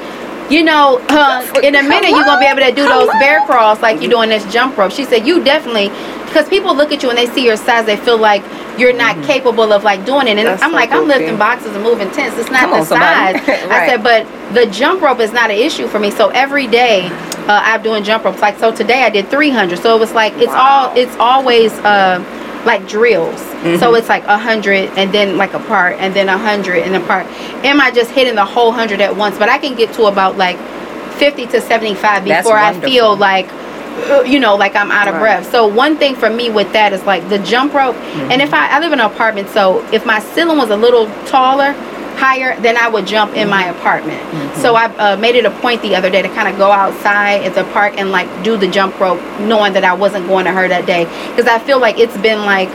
you know, uh, in a minute you're gonna be able to do those bear crawls like you're doing this jump rope. She said you definitely, because people look at you and they see your size, they feel like you're not capable of like doing it. And That's I'm so like, I'm lifting boxes and moving tents. It's not Come the on, size. I said, but the jump rope is not an issue for me. So every day uh, I'm doing jump ropes. Like so today I did 300. So it was like it's Wow. all it's always uh, like drills. Mm-hmm. So it's like a hundred and then like a part and then a hundred and a part. Am I just hitting the whole hundred at once? But I can get to about like 50 to 75 before I feel like uh, you know like i'm out of Right. breath so one thing for me with that is like the jump rope Mm-hmm. and if I, I live in an apartment so if my ceiling was a little taller higher then i would jump in my Mm-hmm. apartment so i uh, made it a point the other day to kind of go outside at the park and like do the jump rope knowing that i wasn't going to her that day because i feel like it's been like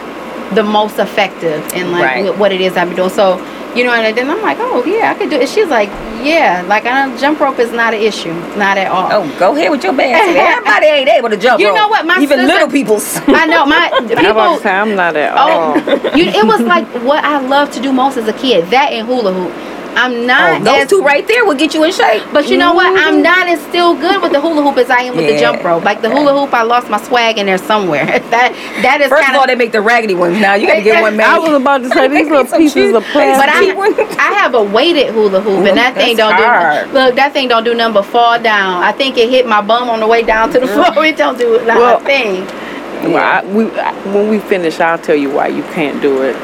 the most effective in like Right. what it is i've been doing so you know and then i'm like oh yeah i could do it she's like yeah like I don't, jump rope is not an issue not at all Oh, go ahead with your basket. Everybody ain't able to jump. You rope. know what? My even sister- little people's. I know my people. say I'm not at Oh, all. you, it was like what I loved to do most as a kid. That and hula hoop. I'm Oh, not those as, two right there will get you in shape. But you know what? I'm not as still good with the hula hoop as I am with the jump rope. Like the hula hoop, I lost my swag in there somewhere. that that is First kind of of all, they make the raggedy ones now. You got to get one made. I was about to say these little Some pieces of cheap- But plastic. I, I have a weighted hula hoop, and that thing don't hard. do look. That thing don't do nothing but fall down. I think it hit my bum on the way down to the floor. It don't do not Well, a thing. Well, I, we, I, when we finish, I'll tell you why you can't do it.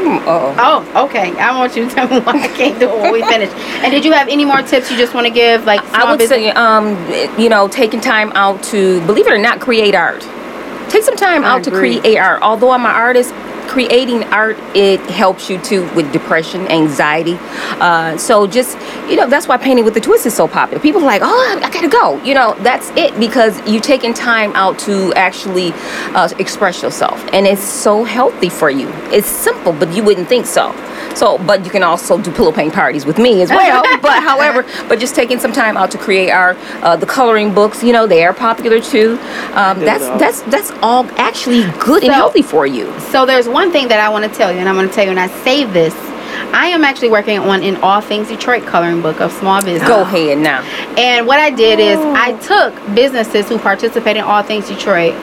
Oh. Oh, okay. I want you to tell me why I can't do it when we finish. And did you have any more tips you just want to give? Like I would business- say, um, you know, taking time out to, believe it or not, create art. Take some time I out to create art. Although I'm an artist, creating art it helps you too with depression, anxiety. Uh, so just you know, that's why painting with the twist is so popular. People are like, oh, I, gotta go. You know, that's it because you're taking time out to actually uh, express yourself, and it's so healthy for you. It's simple, but you wouldn't think so. So, but you can also do pillow paint parties with me as well. but however, but just taking some time out to create our uh, the coloring books, you know, they are popular too. Um, that's that's that's all actually good and healthy for you. So there's one thing that I want to tell you, and I'm going to tell you, and I save this. I am actually working on an All Things Detroit coloring book of small business. Go ahead now. And what I did is I took businesses who participate in All Things Detroit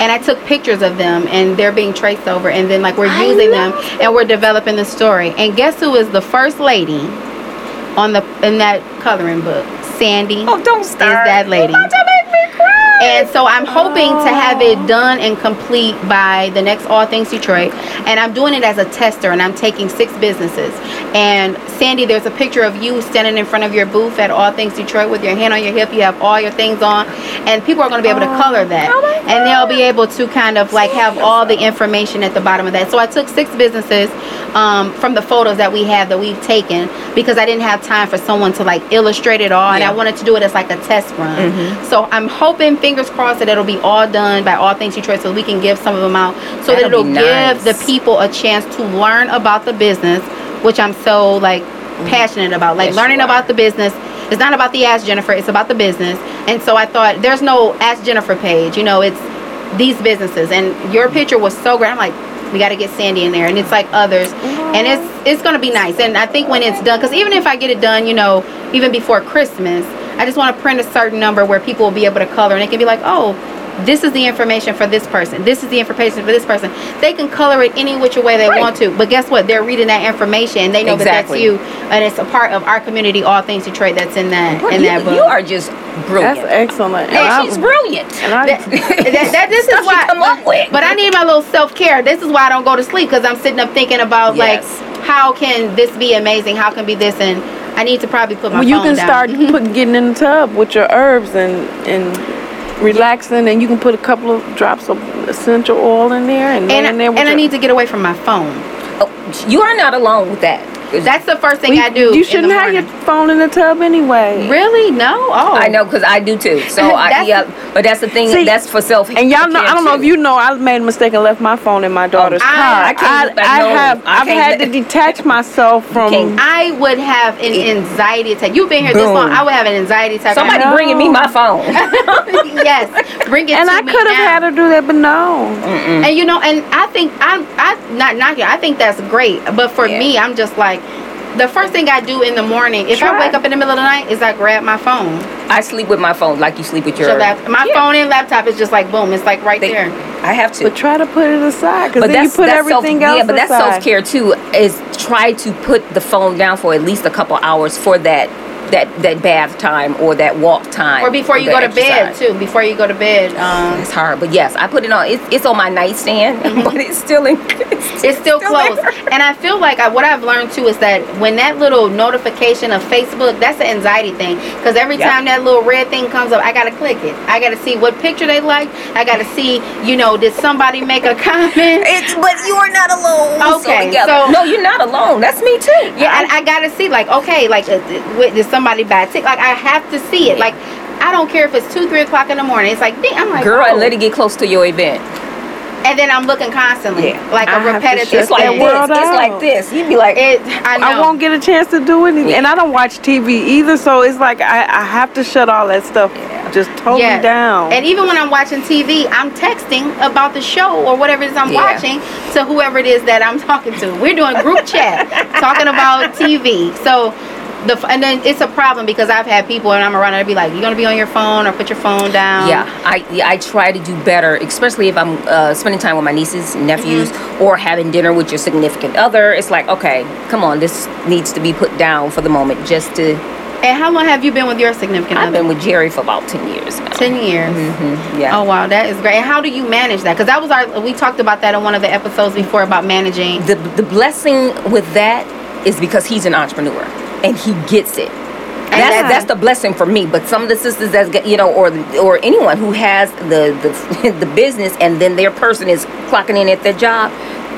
and I took pictures of them and they're being traced over and then like we're I using them and we're developing the story. And guess who is the first lady on the in that coloring book? Sandy. Oh, don't start. Is that lady. You're about to make me cry. And so I'm hoping to have it done and complete by the next All Things Detroit. And I'm doing it as a tester and I'm taking six businesses. And Sandy, there's a picture of you standing in front of your booth at All Things Detroit with your hand on your hip. You have all your things on. And people are going to be able to color that. Oh and they'll be able to kind of like have all the information at the bottom of that. So I took six businesses um, from the photos that we have that we've taken because I didn't have time for someone to like illustrate it all. And I wanted to do it as like a test run. Mm-hmm. So I'm hoping, fingers crossed, that it'll be all done by All Things Detroit so we can give some of them out so that That'll it'll be give nice. the people a chance to learn about the business, which I'm so like mm-hmm. passionate about. Like Yes, learning about the business It's not about the Ask Jennifer. It's about the business. And so I thought there's no Ask Jennifer page. You know, it's these businesses. And your mm-hmm. picture was so great. I'm like, we got to get Sandy in there, and it's like others, and mm-hmm. it's it's gonna be nice. And I think when it's done, because even if I get it done, you know, even before Christmas, I just want to print a certain number where people will be able to color, and it can be like, oh, this is the information for this person. This is the information for this person. They can color it any which way they Right. want to, but guess what? They're reading that information, and they know Exactly. that that's you, and it's a part of our community, all things Detroit. That's in that in you, that book. you are just brilliant. That's excellent. And Yeah, I- she's brilliant. and I- that, that, that- this is why come up with. but I need my little self care. This is why I don't go to sleep because I'm sitting up thinking about Yes. like how can this be amazing? How can be this? And I need to probably put my phone. well, you phone can down. start putting getting in the tub with your herbs and and relaxing, and you can put a couple of drops of essential oil in there, and lay and in there with and I need to get away from my phone. Oh, you are not alone with that. That's the first thing We- I do. You shouldn't have your phone in the tub anyway. Really? No. Oh, I know because I do too. So I yeah, but that's the thing. See, that's for self. And y'all know, I don't know if you know, I made a mistake and left my phone in my daughter's oh, I- car. I can't- I, I know. have, I I've can't had to detach myself from. can't- I would have an anxiety attack. You've been here this long. I would have an anxiety attack. Somebody know. bringing me my phone. yes, bring it And to I could have had her do that, but no. And you know, and I think I'm I not not you. I think that's great. But for Yeah. me, I'm just like the first thing I do in the morning, if I wake up in the middle of the night, is I grab my phone. I sleep with my phone like you sleep with your. So that my Yeah. phone and laptop is just like boom. It's like right They- there. I have to. But try to put it aside, because but then you put everything self, else Yeah, but that's self care too. Is try to put the phone down for at least a couple hours for that that that bath time or that walk time Or before you go to bed too. Before you go to bed, um, It's hard, but yes, I put it on. It's, it's on my nightstand, but it's still in. It's, it's still closed. there. And I feel like I, what I've learned too is that when that little notification of Facebook, that's an anxiety thing. Because every Yeah. time that little red thing comes up, I gotta click it. I gotta see what picture they like. I gotta see, you know, did somebody make a comment? It's, but you are not alone. Okay, together- so- no, you're not alone. That's me too. Yeah, and I gotta see like okay, like uh, uh, wait, did somebody buy a ticket? Like I have to see it. Like I don't care if it's two, three o'clock in the morning. It's like dang, I'm like girl, oh. and let it get close to your event. and then I'm looking constantly, Yeah. like I a have to repetitive. shut It's like that thing. this. world It's like this. You'd be like, It, I know. I won't get a chance to do anything, Yeah. and I don't watch TV either. So it's like I, I have to shut all that stuff just totally Yeah. down. And even when I'm watching TV, I'm texting about the show or whatever it is I'm Yeah. watching to whoever it is that I'm talking to. We're doing group chat, talking about TV. So the and then it's a problem because I've had people and I'm around and they be like, "You're gonna be on your phone or put your phone down?" Yeah, I yeah, I try to do better, especially if I'm uh, spending time with my nieces and nephews Mm-hmm. or having dinner with your significant other. It's like, okay, come on, this needs to be put down for the moment, just to. And how long have you been with your significant other? I've been with Jerry for about ten years now. Ten years. hmm yeah. Oh wow, that is great. And how do you manage that? Because that was our we talked about that in one of the episodes before about managing. the the blessing with that is because he's an entrepreneur and he gets it. That's, that's- that's the blessing for me. But some of the sisters that get you know, or or anyone who has the the the business and then their person is clocking in at their job,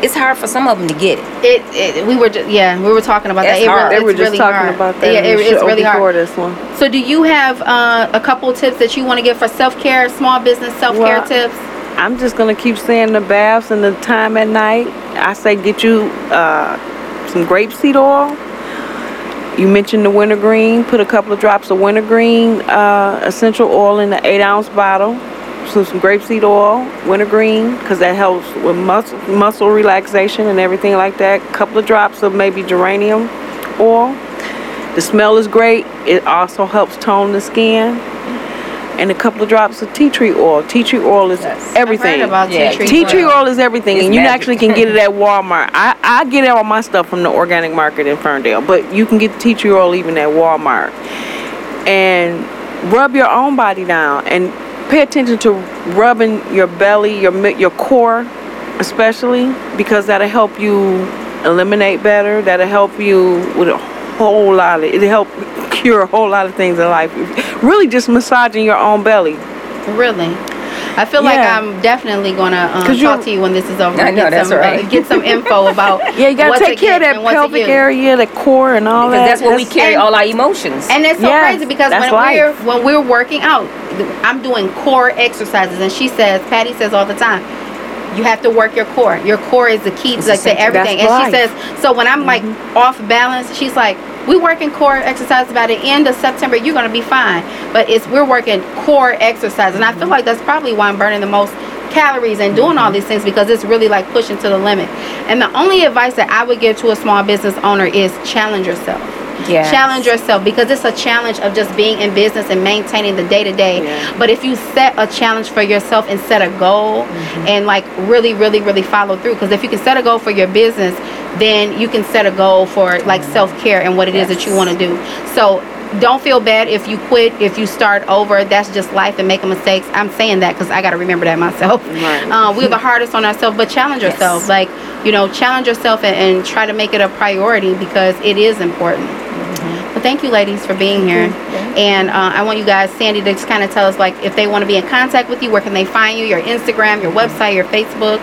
it's hard for some of them to get it. It, it we were just yeah we were talking about It's that. It hard. re- they were just really talking hard. about that Yeah, it- it's really before hard. this one. So do you have uh, a couple tips that you want to give for self care, small business self care Well, tips? I'm just gonna keep saying the baths and the time at night. I say get you uh, some grapeseed oil. You mentioned the wintergreen. Put a couple of drops of wintergreen uh, essential oil in the eight ounce bottle. So some grapeseed oil, wintergreen, because that helps with muscle muscle relaxation and everything like that. A couple of drops of maybe geranium oil. The smell is great. It also helps tone the skin. And a couple of drops of tea tree oil. Tea tree oil is everything. I've heard about Yeah, tea tree. Tea tree oil. oil is everything, It's and you magic. actually can get it at Walmart. I, I get all my stuff from the organic market in Ferndale, but you can get the tea tree oil even at Walmart. And rub your own body down, and pay attention to rubbing your belly, your your core, especially because that'll help you eliminate better. That'll help you with a whole lot of. It'll help cure a whole lot of things in life. Really, just massaging your own belly. Really? I feel like I'm definitely gonna um, 'Cause talk to you when this is over. I know, get that's some, right. Uh, get some info about Yeah, you gotta take care of that and what to pelvic area, the core, and all Because that. that's where we carry and- all our emotions. And it's so Yes, crazy because when life. we're when we're working out, I'm doing core exercises, and she says, Patty says all the time, you have to work your core. Your core is the key to, like to everything. That's and she says, so when I'm like off balance, she's like, we working core exercise by the end of September, you're gonna be fine. But it's we're working core exercise, and I feel like that's probably why I'm burning the most calories and doing all these things because it's really like pushing to the limit. And the only advice that I would give to a small business owner is challenge yourself. Yes. Challenge yourself because it's a challenge of just being in business and maintaining the day to day. But if you set a challenge for yourself and set a goal mm-hmm. and like really, really, really follow through, because if you can set a goal for your business, then you can set a goal for like mm-hmm. self care and what it is that you want to do. So don't feel bad if you quit, if you start over. That's just life and making mistakes. I'm saying that because I got to remember that myself. Right. Uh, we're the hardest on ourselves, but challenge yourself. Yes. Like, you know, challenge yourself and, and try to make it a priority because it is important. Well, thank you, ladies, for being here. And uh, I want you guys, Sandy, to just kind of tell us, like, if they want to be in contact with you, where can they find you? Your Instagram, your website, your Facebook.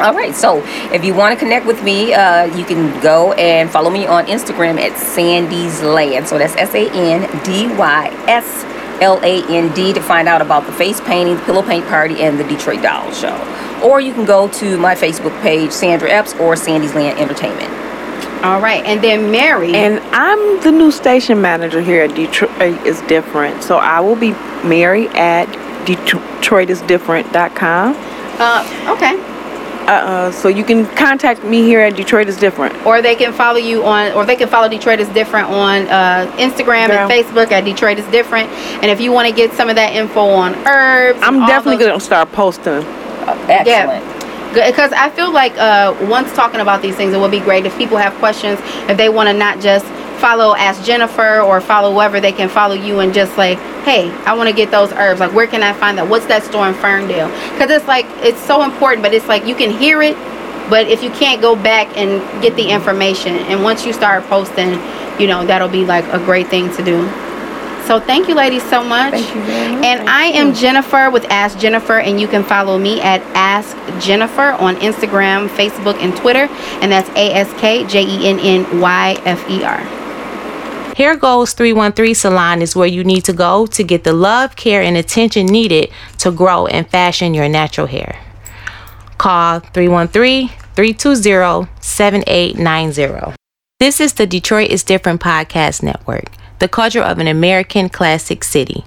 All right. So if you want to connect with me, uh, you can go and follow me on Instagram at Sandy's Land. So that's S A N D Y S L A N D to find out about the face painting, the pillow paint party, and the Detroit Doll Show. Or you can go to my Facebook page, Sandra Epps, or Sandy's Land Entertainment. All right. And then Mary. And I'm the new station manager here at Detroit is Different. So I will be Mary at DetroitisDifferent.com. uh, okay. Uh, so you can contact me here at Detroit is Different. or they can follow you on or they can follow detroit is different on uh, instagram and facebook at detroit is different and if you want to get some of that info on herbs I'm definitely those- going to start posting. Excellent. because I feel like uh, once talking about these things, it would be great if people have questions, if they want to not just follow Ask Jennifer or follow whoever, they can follow you and just like, hey, I want to get those herbs. Like, where can I find that? What's that store in Ferndale? Because it's like, it's so important, but it's like you can hear it, but if you can't go back and get the information, and once you start posting, you know, that'll be like a great thing to do. So thank you, ladies, so much. Thank you very much. And I am Jennifer with Ask Jennifer, and you can follow me at Ask Jennifer on Instagram, Facebook, and Twitter. And that's A S K J E N N Y F E R. Hair Goals 313 Salon is where you need to go to get the love, care, and attention needed to grow and fashion your natural hair. Call 313 320 7890. This is the Detroit is Different podcast network, the culture of an American classic city.